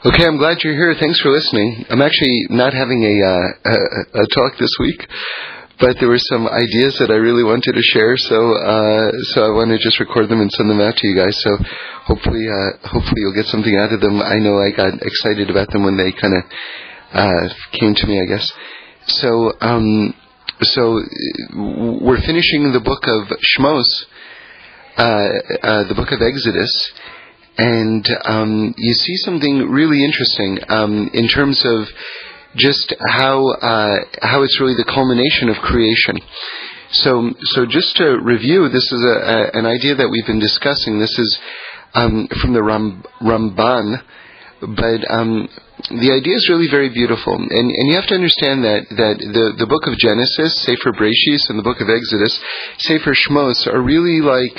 Okay, I'm glad you're here. Thanks for listening. I'm actually not having a, uh, a, a talk this week, but there were some ideas that I really wanted to share, so uh, so I want to just record them and send them out to you guys. So hopefully, uh, hopefully you'll get something out of them. I know I got excited about them when they kind of uh, came to me, I guess. So um, so we're finishing the book of Shmos, uh, uh, the book of Exodus and um, you see something really interesting um, in terms of just how uh, how it's really the culmination of creation. So, so just to review, this is a, a, an idea that we've been discussing. This is um, from the Ram, Ramban, but um, the idea is really very beautiful, and, and you have to understand that that the the book of Genesis, Sefer Breshis, and the book of Exodus, Sefer Shmos, are really like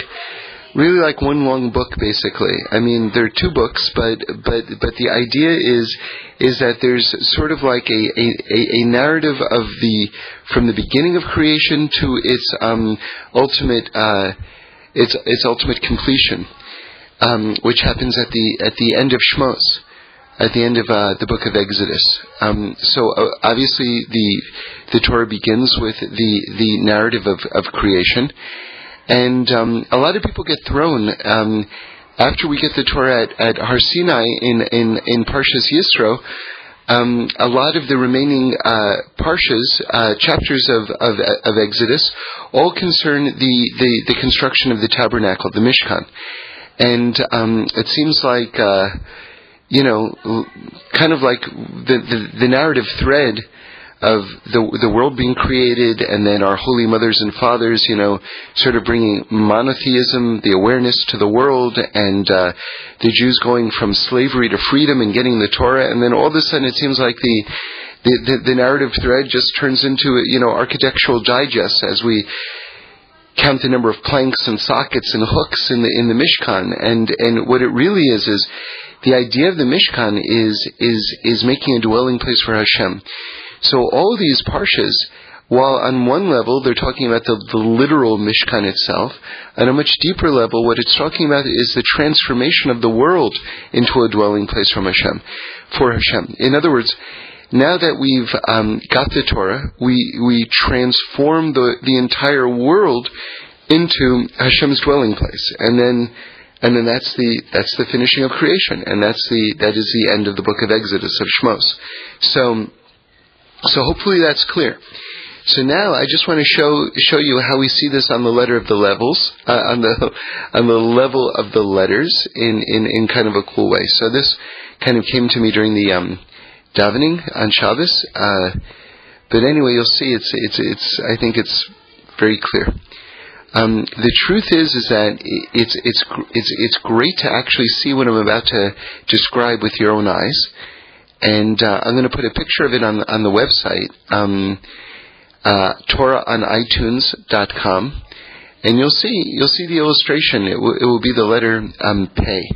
really like one long book basically. I mean, there are two books, but but but the idea is is that there's sort of like a a, a narrative of the from the beginning of creation to its um, ultimate uh, its its ultimate completion, um, which happens at the at the end of Shmos. At the end of uh, the book of Exodus, um, so uh, obviously the the Torah begins with the the narrative of, of creation, and um, a lot of people get thrown um, after we get the Torah at, at Har Sinai in in in Parshas Yisro. Um, a lot of the remaining uh, parshas, uh, chapters of, of, of Exodus, all concern the, the, the, construction of the tabernacle, the Mishkan, and um, it seems like uh, you know, kind of like the, the, the narrative thread of the the world being created, and then our holy mothers and fathers, you know, sort of bringing monotheism, the awareness to the world, and uh, the Jews going from slavery to freedom and getting the Torah, and then all of a sudden it seems like the the, the, the narrative thread just turns into you know architectural digest as we count the number of planks and sockets and hooks in the in the Mishkan, and and what it really is is the idea of the Mishkan is is is making a dwelling place for Hashem. So all these parshas, while on one level they're talking about the, the literal Mishkan itself, on a much deeper level, what it's talking about is the transformation of the world into a dwelling place from Hashem, for Hashem. In other words, now that we've um, got the Torah, we we transform the the entire world into Hashem's dwelling place, and then and then that's the that's the finishing of creation, and that's the that is the end of the book of Exodus of Shmos. So so hopefully that's clear. So now I just want to show show you how we see this on the letter of the levels, uh, on the on the level of the letters in, in, in kind of a cool way. So this kind of came to me during the um, davening on Shabbos. Uh, but anyway, you'll see it's it's it's I think it's very clear. Um, the truth is is that it's it's it's it's great to actually see what I'm about to describe with your own eyes and uh, I'm going to put a picture of it on on the website, um, uh, TorahOnITunes.com, and you'll see you'll see the illustration. It, w- it will be the letter um, Pei.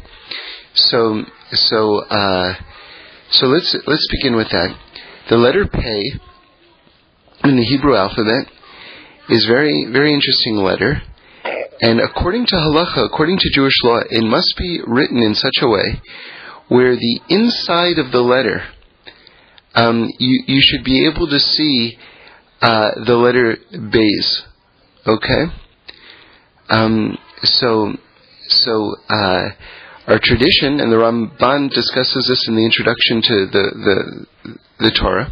So so uh, so let's let's begin with that. The letter Pei in the Hebrew alphabet is very very interesting letter. And according to halacha, according to Jewish law, it must be written in such a way where the inside of the letter, um, you, you should be able to see uh, the letter Beis. Okay? Um, so, so uh, our tradition, and the Ramban discusses this in the introduction to the, the, the Torah,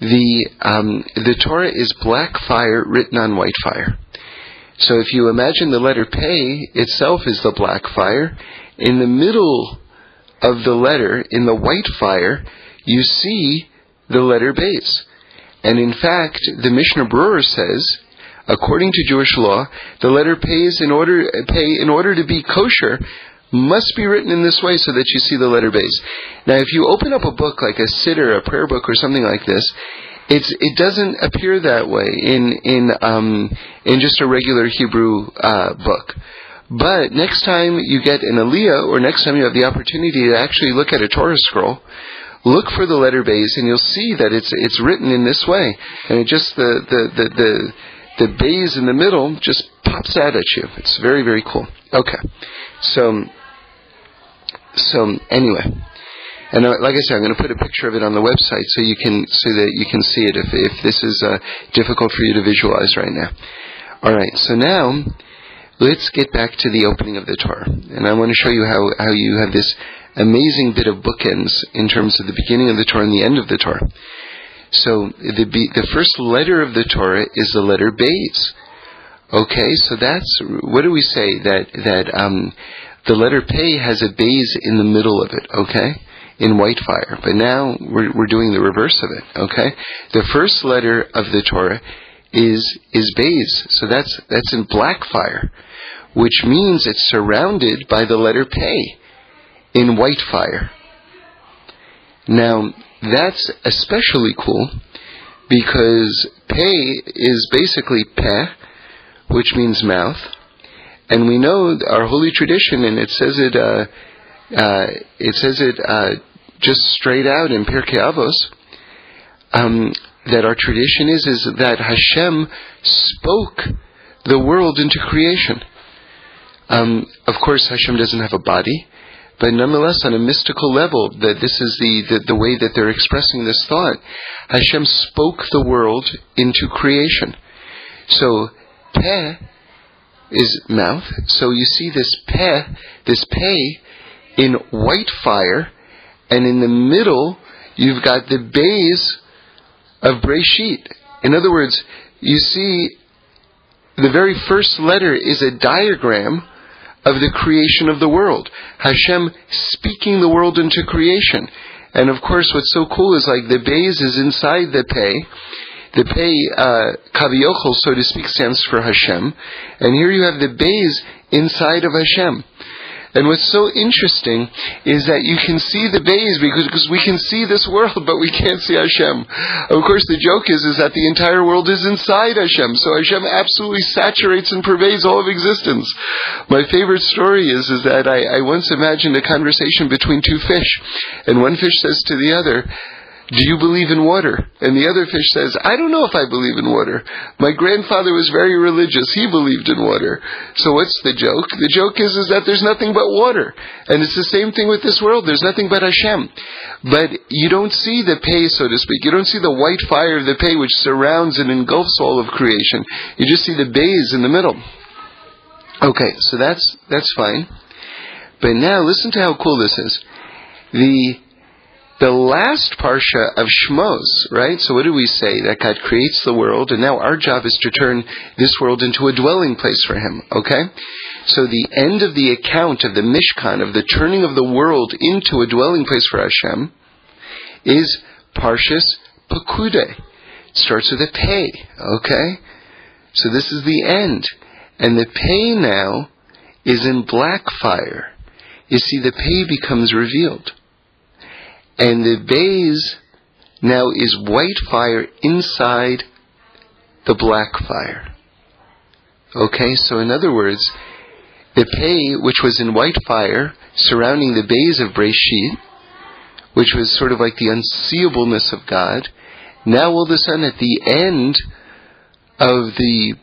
the, um, the Torah is black fire written on white fire. So if you imagine the letter Pei itself is the black fire, in the middle of the letter in the white fire, you see the letter Beis. And in fact, the Mishnah Berurah says, according to Jewish law, the letter pays in order pay in order to be kosher must be written in this way so that you see the letter Beis. Now, if you open up a book like a siddur, a prayer book, or something like this, it's it doesn't appear that way in in um, in just a regular Hebrew uh, book. But next time you get an Aliyah, or next time you have the opportunity to actually look at a Torah scroll, look for the letter Beis, and you'll see that it's it's written in this way, and it just the the the the, the Beis in the middle just pops out at you. It's very very cool. Okay, so so anyway, And uh, like I said, I'm going to put a picture of it on the website so you can so that you can see it if if this is uh, difficult for you to visualize right now. All right. So now let's get back to the opening of the Torah, and I want to show you how how you have this amazing bit of bookends in terms of the beginning of the Torah and the end of the Torah. So the the first letter of the Torah is the letter Beis. Okay, so that's what do we say that that um, the letter Pei has a Beis in the middle of it. Okay, in white fire, but now we're we're doing the reverse of it. Okay, the first letter of the Torah is is Beis, so that's that's in black fire, which means it's surrounded by the letter Pei in white fire. Now, that's especially cool because Pei is basically Peh, which means mouth. And we know our holy tradition, and it says it, uh, uh, it says it uh, just straight out in Pirkei Avos, um, that our tradition is is that Hashem spoke the world into creation. Um, of course, Hashem doesn't have a body, but nonetheless, on a mystical level, that this is the, the, the way that they're expressing this thought. Hashem spoke the world into creation. So, peh is mouth. So you see this peh, this pei, in white fire, and in the middle, you've got the Beis of Breshit. In other words, you see the very first letter is a diagram of the creation of the world. Hashem speaking the world into creation. And of course, what's so cool is like the Beis is inside the Pei. The Pei, uh, so to speak, stands for Hashem. And here you have the Beis inside of Hashem. And what's so interesting is that you can see the Beis because, because we can see this world, but we can't see Hashem. Of course, the joke is, is that the entire world is inside Hashem. So Hashem absolutely saturates and pervades all of existence. My favorite story is, is that I, I once imagined a conversation between two fish. And one fish says to the other, do you believe in water? And the other fish says, I don't know if I believe in water. My grandfather was very religious. He believed in water. So what's the joke? The joke is, is that there's nothing but water. And it's the same thing with this world. There's nothing but Hashem. But you don't see the pei, so to speak. You don't see the white fire of the pei which surrounds and engulfs all of creation. You just see the Beis in the middle. Okay, so that's, that's fine. But now listen to how cool this is. The the last parsha of Shmos, right? So what do we say? That God creates the world, and now our job is to turn this world into a dwelling place for Him, okay? So the end of the account of the Mishkan, of the turning of the world into a dwelling place for Hashem, is Parshas Pekudei. It starts with a pei, okay? So this is the end. And the pei now is in black fire. You see, the pei becomes revealed. And the Beis now is white fire inside the black fire. Okay, so in other words, the Pei, which was in white fire, surrounding the Beis of Breshit, which was sort of like the unseeableness of God, now all of a sudden at the end of the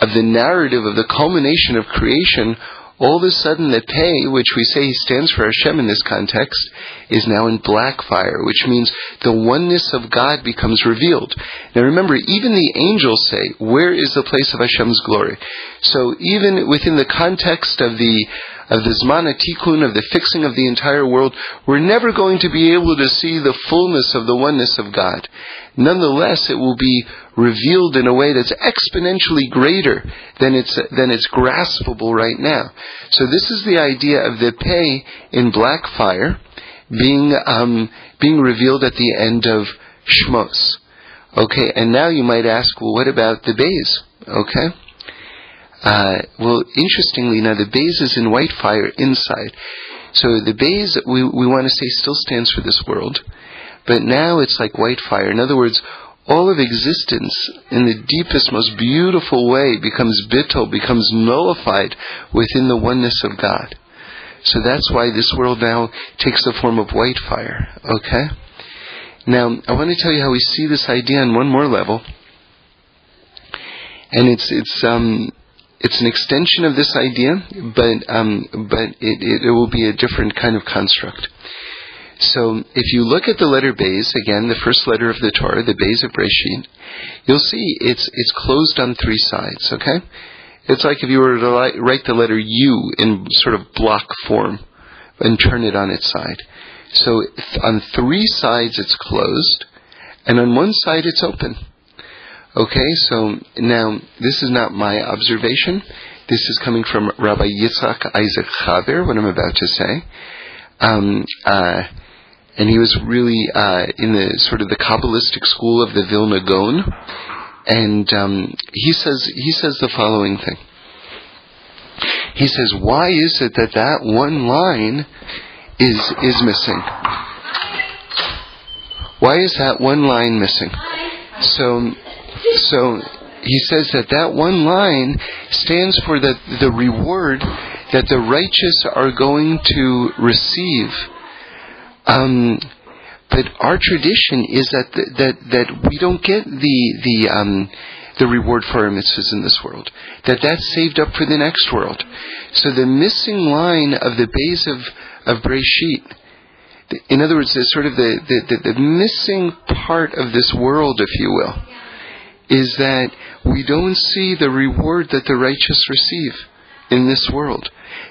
of the narrative of the culmination of creation, all of a sudden the Pei, which we say stands for Hashem in this context, is now in black fire, which means the oneness of God becomes revealed. Now remember, even the angels say, where is the place of Hashem's glory? So even within the context of the of the Zmana Tikkun, of the fixing of the entire world, we're never going to be able to see the fullness of the oneness of God. Nonetheless, it will be revealed in a way that's exponentially greater than it's, than it's graspable right now. So this is the idea of the pei in black fire being, um, being revealed at the end of Shmos. Okay, and now you might ask, well, what about the Beis? Okay? Uh, well, interestingly, now the Beis is in white fire inside. So the Beis, we, we want to say, still stands for this world. But now it's like white fire. In other words, all of existence in the deepest, most beautiful way becomes bittul, becomes nullified within the oneness of God. So that's why this world now takes the form of white fire. Okay? Now, I want to tell you how we see this idea on one more level. And it's, it's, um, it's an extension of this idea, but, um, but it, it, it will be a different kind of construct. So if you look at the letter Beis, again, the first letter of the Torah, the Beis of Breshit, you'll see it's, it's closed on three sides, okay? It's like if you were to write the letter U in sort of block form and turn it on its side. So on three sides it's closed, and on one side it's open. Okay, so now this is not my observation. This is coming from Rabbi Yitzhak Isaac Chaber, what I'm about to say. Um, uh, and he was really uh, in the sort of the Kabbalistic school of the Vilna Gaon. And um, he says he says the following thing. He says, "Why is it that that one line is is missing? Why is that one line missing?" So so he says that that one line stands for the, the reward that the righteous are going to receive. Um, but our tradition is that that that we don't get the the um, the reward for our mitzvahs in this world. That that's saved up for the next world. So the missing line of the Beis of of Breshit, in other words, the sort of the, the, the, the missing part of this world, if you will is that we don't see the reward that the righteous receive in this world.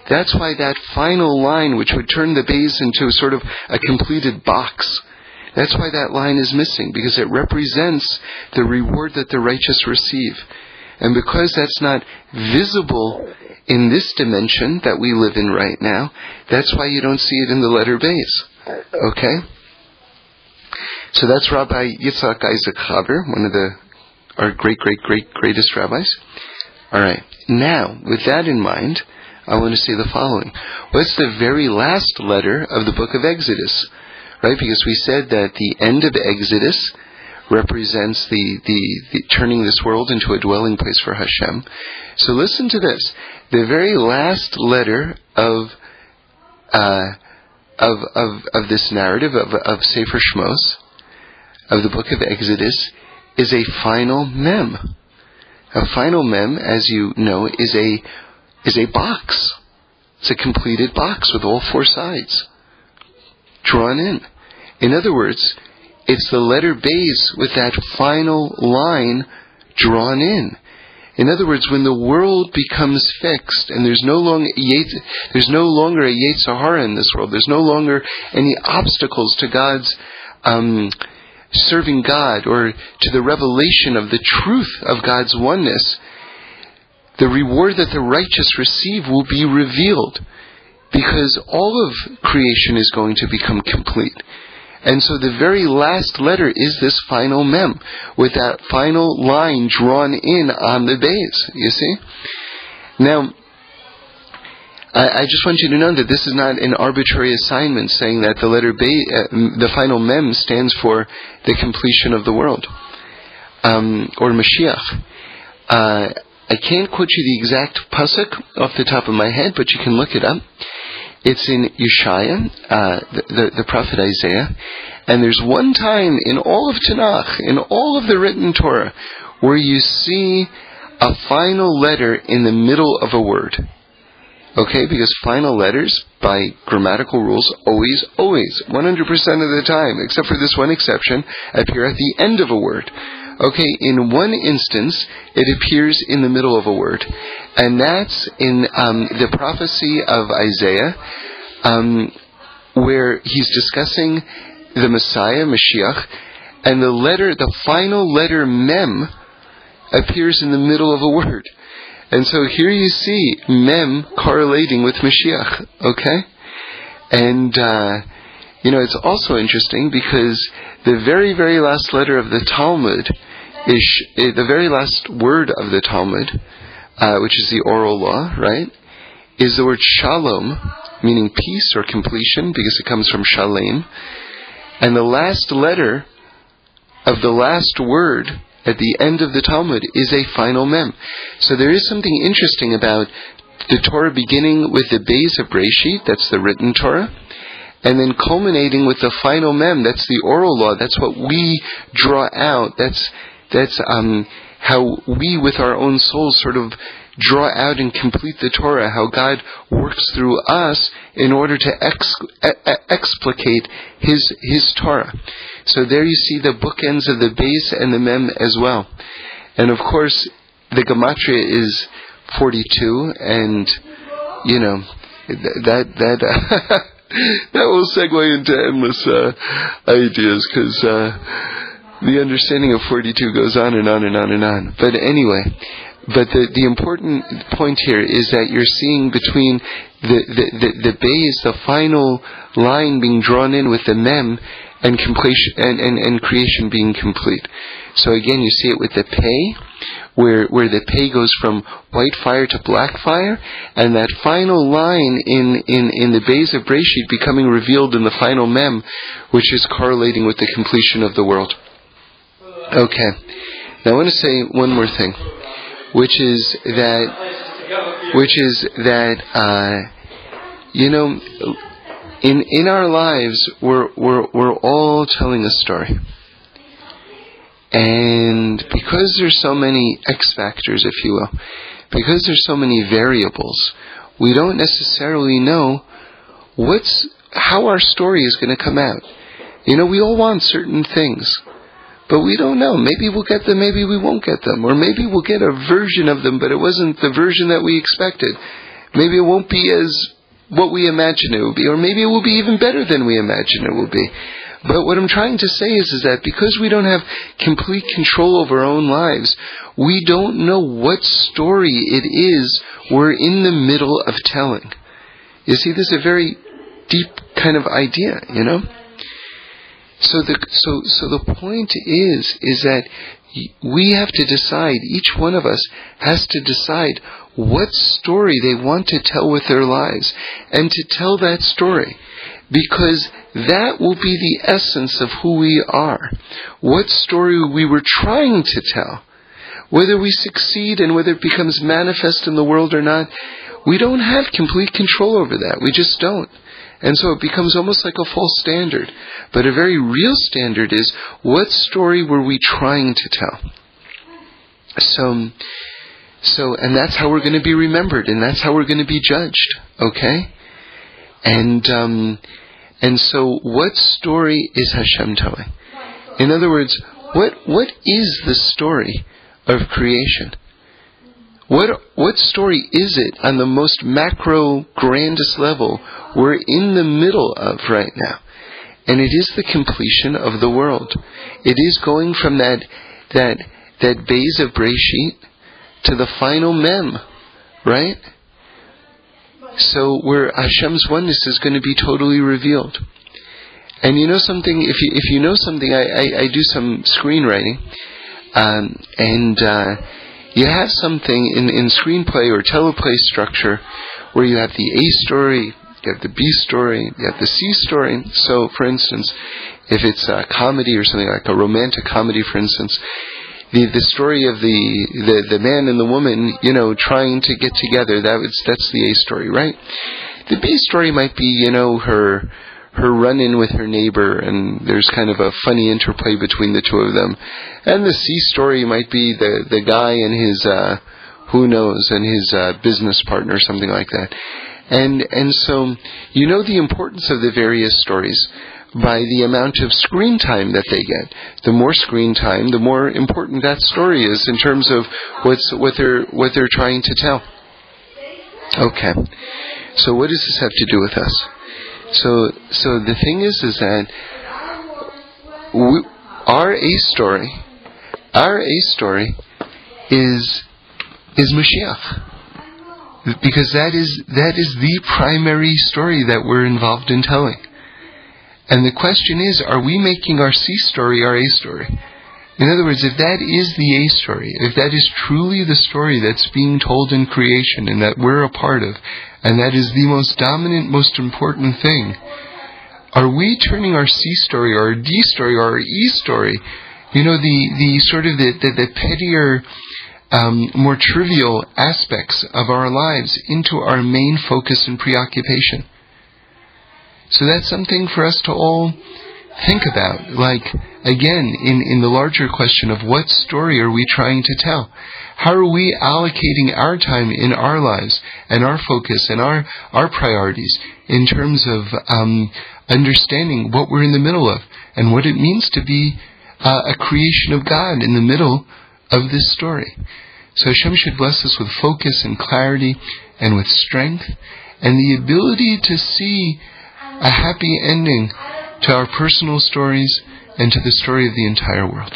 That's why that final line, which would turn the Beis into sort of a completed box, that's why that line is missing, because it represents the reward that the righteous receive. And because that's not visible in this dimension that we live in right now, that's why you don't see it in the letter Beis. Okay? So that's Rabbi Yitzhak Isaac Chaber, one of the our great, great, great, greatest rabbis. All right. Now, with that in mind, I want to say the following. What's the very last letter of the book of Exodus? Right? Because we said that the end of Exodus represents the, the, the, turning this world into a dwelling place for Hashem. So listen to this. The very last letter of uh, of, of, of this narrative of, of Sefer Shmos, of the book of Exodus, is a final mem. A final mem, as you know, is a is a box. It's a completed box with all four sides drawn in. In other words, it's the letter Beis with that final line drawn in. In other words, when the world becomes fixed and there's no longer there's no longer a Yetzer Hara in this world, there's no longer any obstacles to God's um, serving God or to the revelation of the truth of God's oneness, the reward that the righteous receive will be revealed because all of creation is going to become complete. And so the very last letter is this final mem, with that final line drawn in on the Beis, you see? Now, I, I, just want you to know that this is not an arbitrary assignment saying that the letter Be, uh, the final Mem stands for the completion of the world, um, or Mashiach. Uh, I can't quote you the exact pasuk off the top of my head, but you can look it up. It's in Yeshaya, uh, the, the, the, prophet Isaiah, and there's one time in all of Tanakh, in all of the written Torah, where you see a final letter in the middle of a word. Okay, because final letters, by grammatical rules, always, always, 100% of the time, except for this one exception, appear at the end of a word. Okay, in one instance, it appears in the middle of a word. And that's in um, the prophecy of Isaiah, um, where he's discussing the Messiah, Mashiach, and the letter, the final letter Mem, appears in the middle of a word. And so here you see Mem correlating with Mashiach, okay? And, uh, you know, it's also interesting because the very, very last letter of the Talmud is, uh, the very last word of the Talmud, uh, which is the oral law, right, is the word shalom, meaning peace or completion, because it comes from shalem. And the last letter of the last word at the end of the Talmud is a final mem. So there is something interesting about the Torah beginning with the Beis of Breshit, that's the written Torah, and then culminating with the final mem, that's the oral law, that's what we draw out, that's, that's um, how we with our own souls sort of draw out and complete the Torah, how God works through us in order to ex- explicate his his Torah. So there you see the bookends of the Beis and the mem as well. And of course, the gematria is 42, and you know that that that will segue into endless uh, ideas because. Uh, the understanding of 42 goes on and on and on and on. But anyway, but the, the important point here is that you're seeing between the, the, the, the Beis, the final line being drawn in with the mem, and completion and, and, and creation being complete. So again, you see it with the pei, where where the pei goes from white fire to black fire, and that final line in in in the Beis of Breshit becoming revealed in the final mem, which is correlating with the completion of the world. Okay. Now I want to say one more thing, which is that which is that uh, you know in in our lives we're we're we're all telling a story. And because there's so many X factors, if you will, because there's so many variables, we don't necessarily know what's how our story is going to come out. You know, we all want certain things, but we don't know. Maybe we'll get them, maybe we won't get them, or maybe we'll get a version of them, but it wasn't the version that we expected. Maybe it won't be as what we imagine it will be, or maybe it will be even better than we imagine it will be. But what I'm trying to say is, is that because we don't have complete control over our own lives, we don't know what story it is we're in the middle of telling. You see, this is a very deep kind of idea, you know? So the, so, so the point is, is that we have to decide, each one of us has to decide what story they want to tell with their lives and to tell that story because that will be the essence of who we are. What story we were trying to tell. Whether we succeed and whether it becomes manifest in the world or not, we don't have complete control over that. We just don't. And so it becomes almost like a false standard. But a very real standard is what story were we trying to tell? So, so, and that's how we're going to be remembered, and that's how we're going to be judged. Okay? And, um, and so, what story is Hashem telling? In other words, what what is the story of creation? What what story is it on the most macro, grandest level we're in the middle of right now? And it is the completion of the world. It is going from that that that Beis of Breshit to the final mem, right? So where Hashem's oneness is going to be totally revealed. And you know something? If you if you know something, I I, I do some screenwriting, um, and uh, you have something in in screenplay or teleplay structure where you have the A story, you have the B story, you have the C story. So, for instance, if it's a comedy or something like a romantic comedy, for instance, the the story of the, the the man and the woman, you know, trying to get together. That was that's the A story, right? The B story might be, you know, her her run in with her neighbor, and there's kind of a funny interplay between the two of them. And the C story might be the the guy and his uh, who knows and his uh, business partner, something like that. And and so you know the importance of the various stories by the amount of screen time that they get. The more screen time, the more important that story is in terms of what's what they're what they're trying to tell. Okay. So what does this have to do with us? So so the thing is is that we, our A story, our A story is is Mashiach. Because that is that is the primary story that we're involved in telling. And the question is, are we making our C story our A story? In other words, if that is the A story, if that is truly the story that's being told in creation and that we're a part of, and that is the most dominant, most important thing, are we turning our C story or our D story or our E story, you know, the, the sort of the, the, the pettier, um, more trivial aspects of our lives into our main focus and preoccupation? So that's something for us to all think about. Like, again, in, in the larger question of what story are we trying to tell? How are we allocating our time in our lives and our focus and our, our priorities in terms of um, understanding what we're in the middle of and what it means to be uh, a creation of God in the middle of this story. So Hashem should bless us with focus and clarity and with strength and the ability to see a happy ending to our personal stories and to the story of the entire world.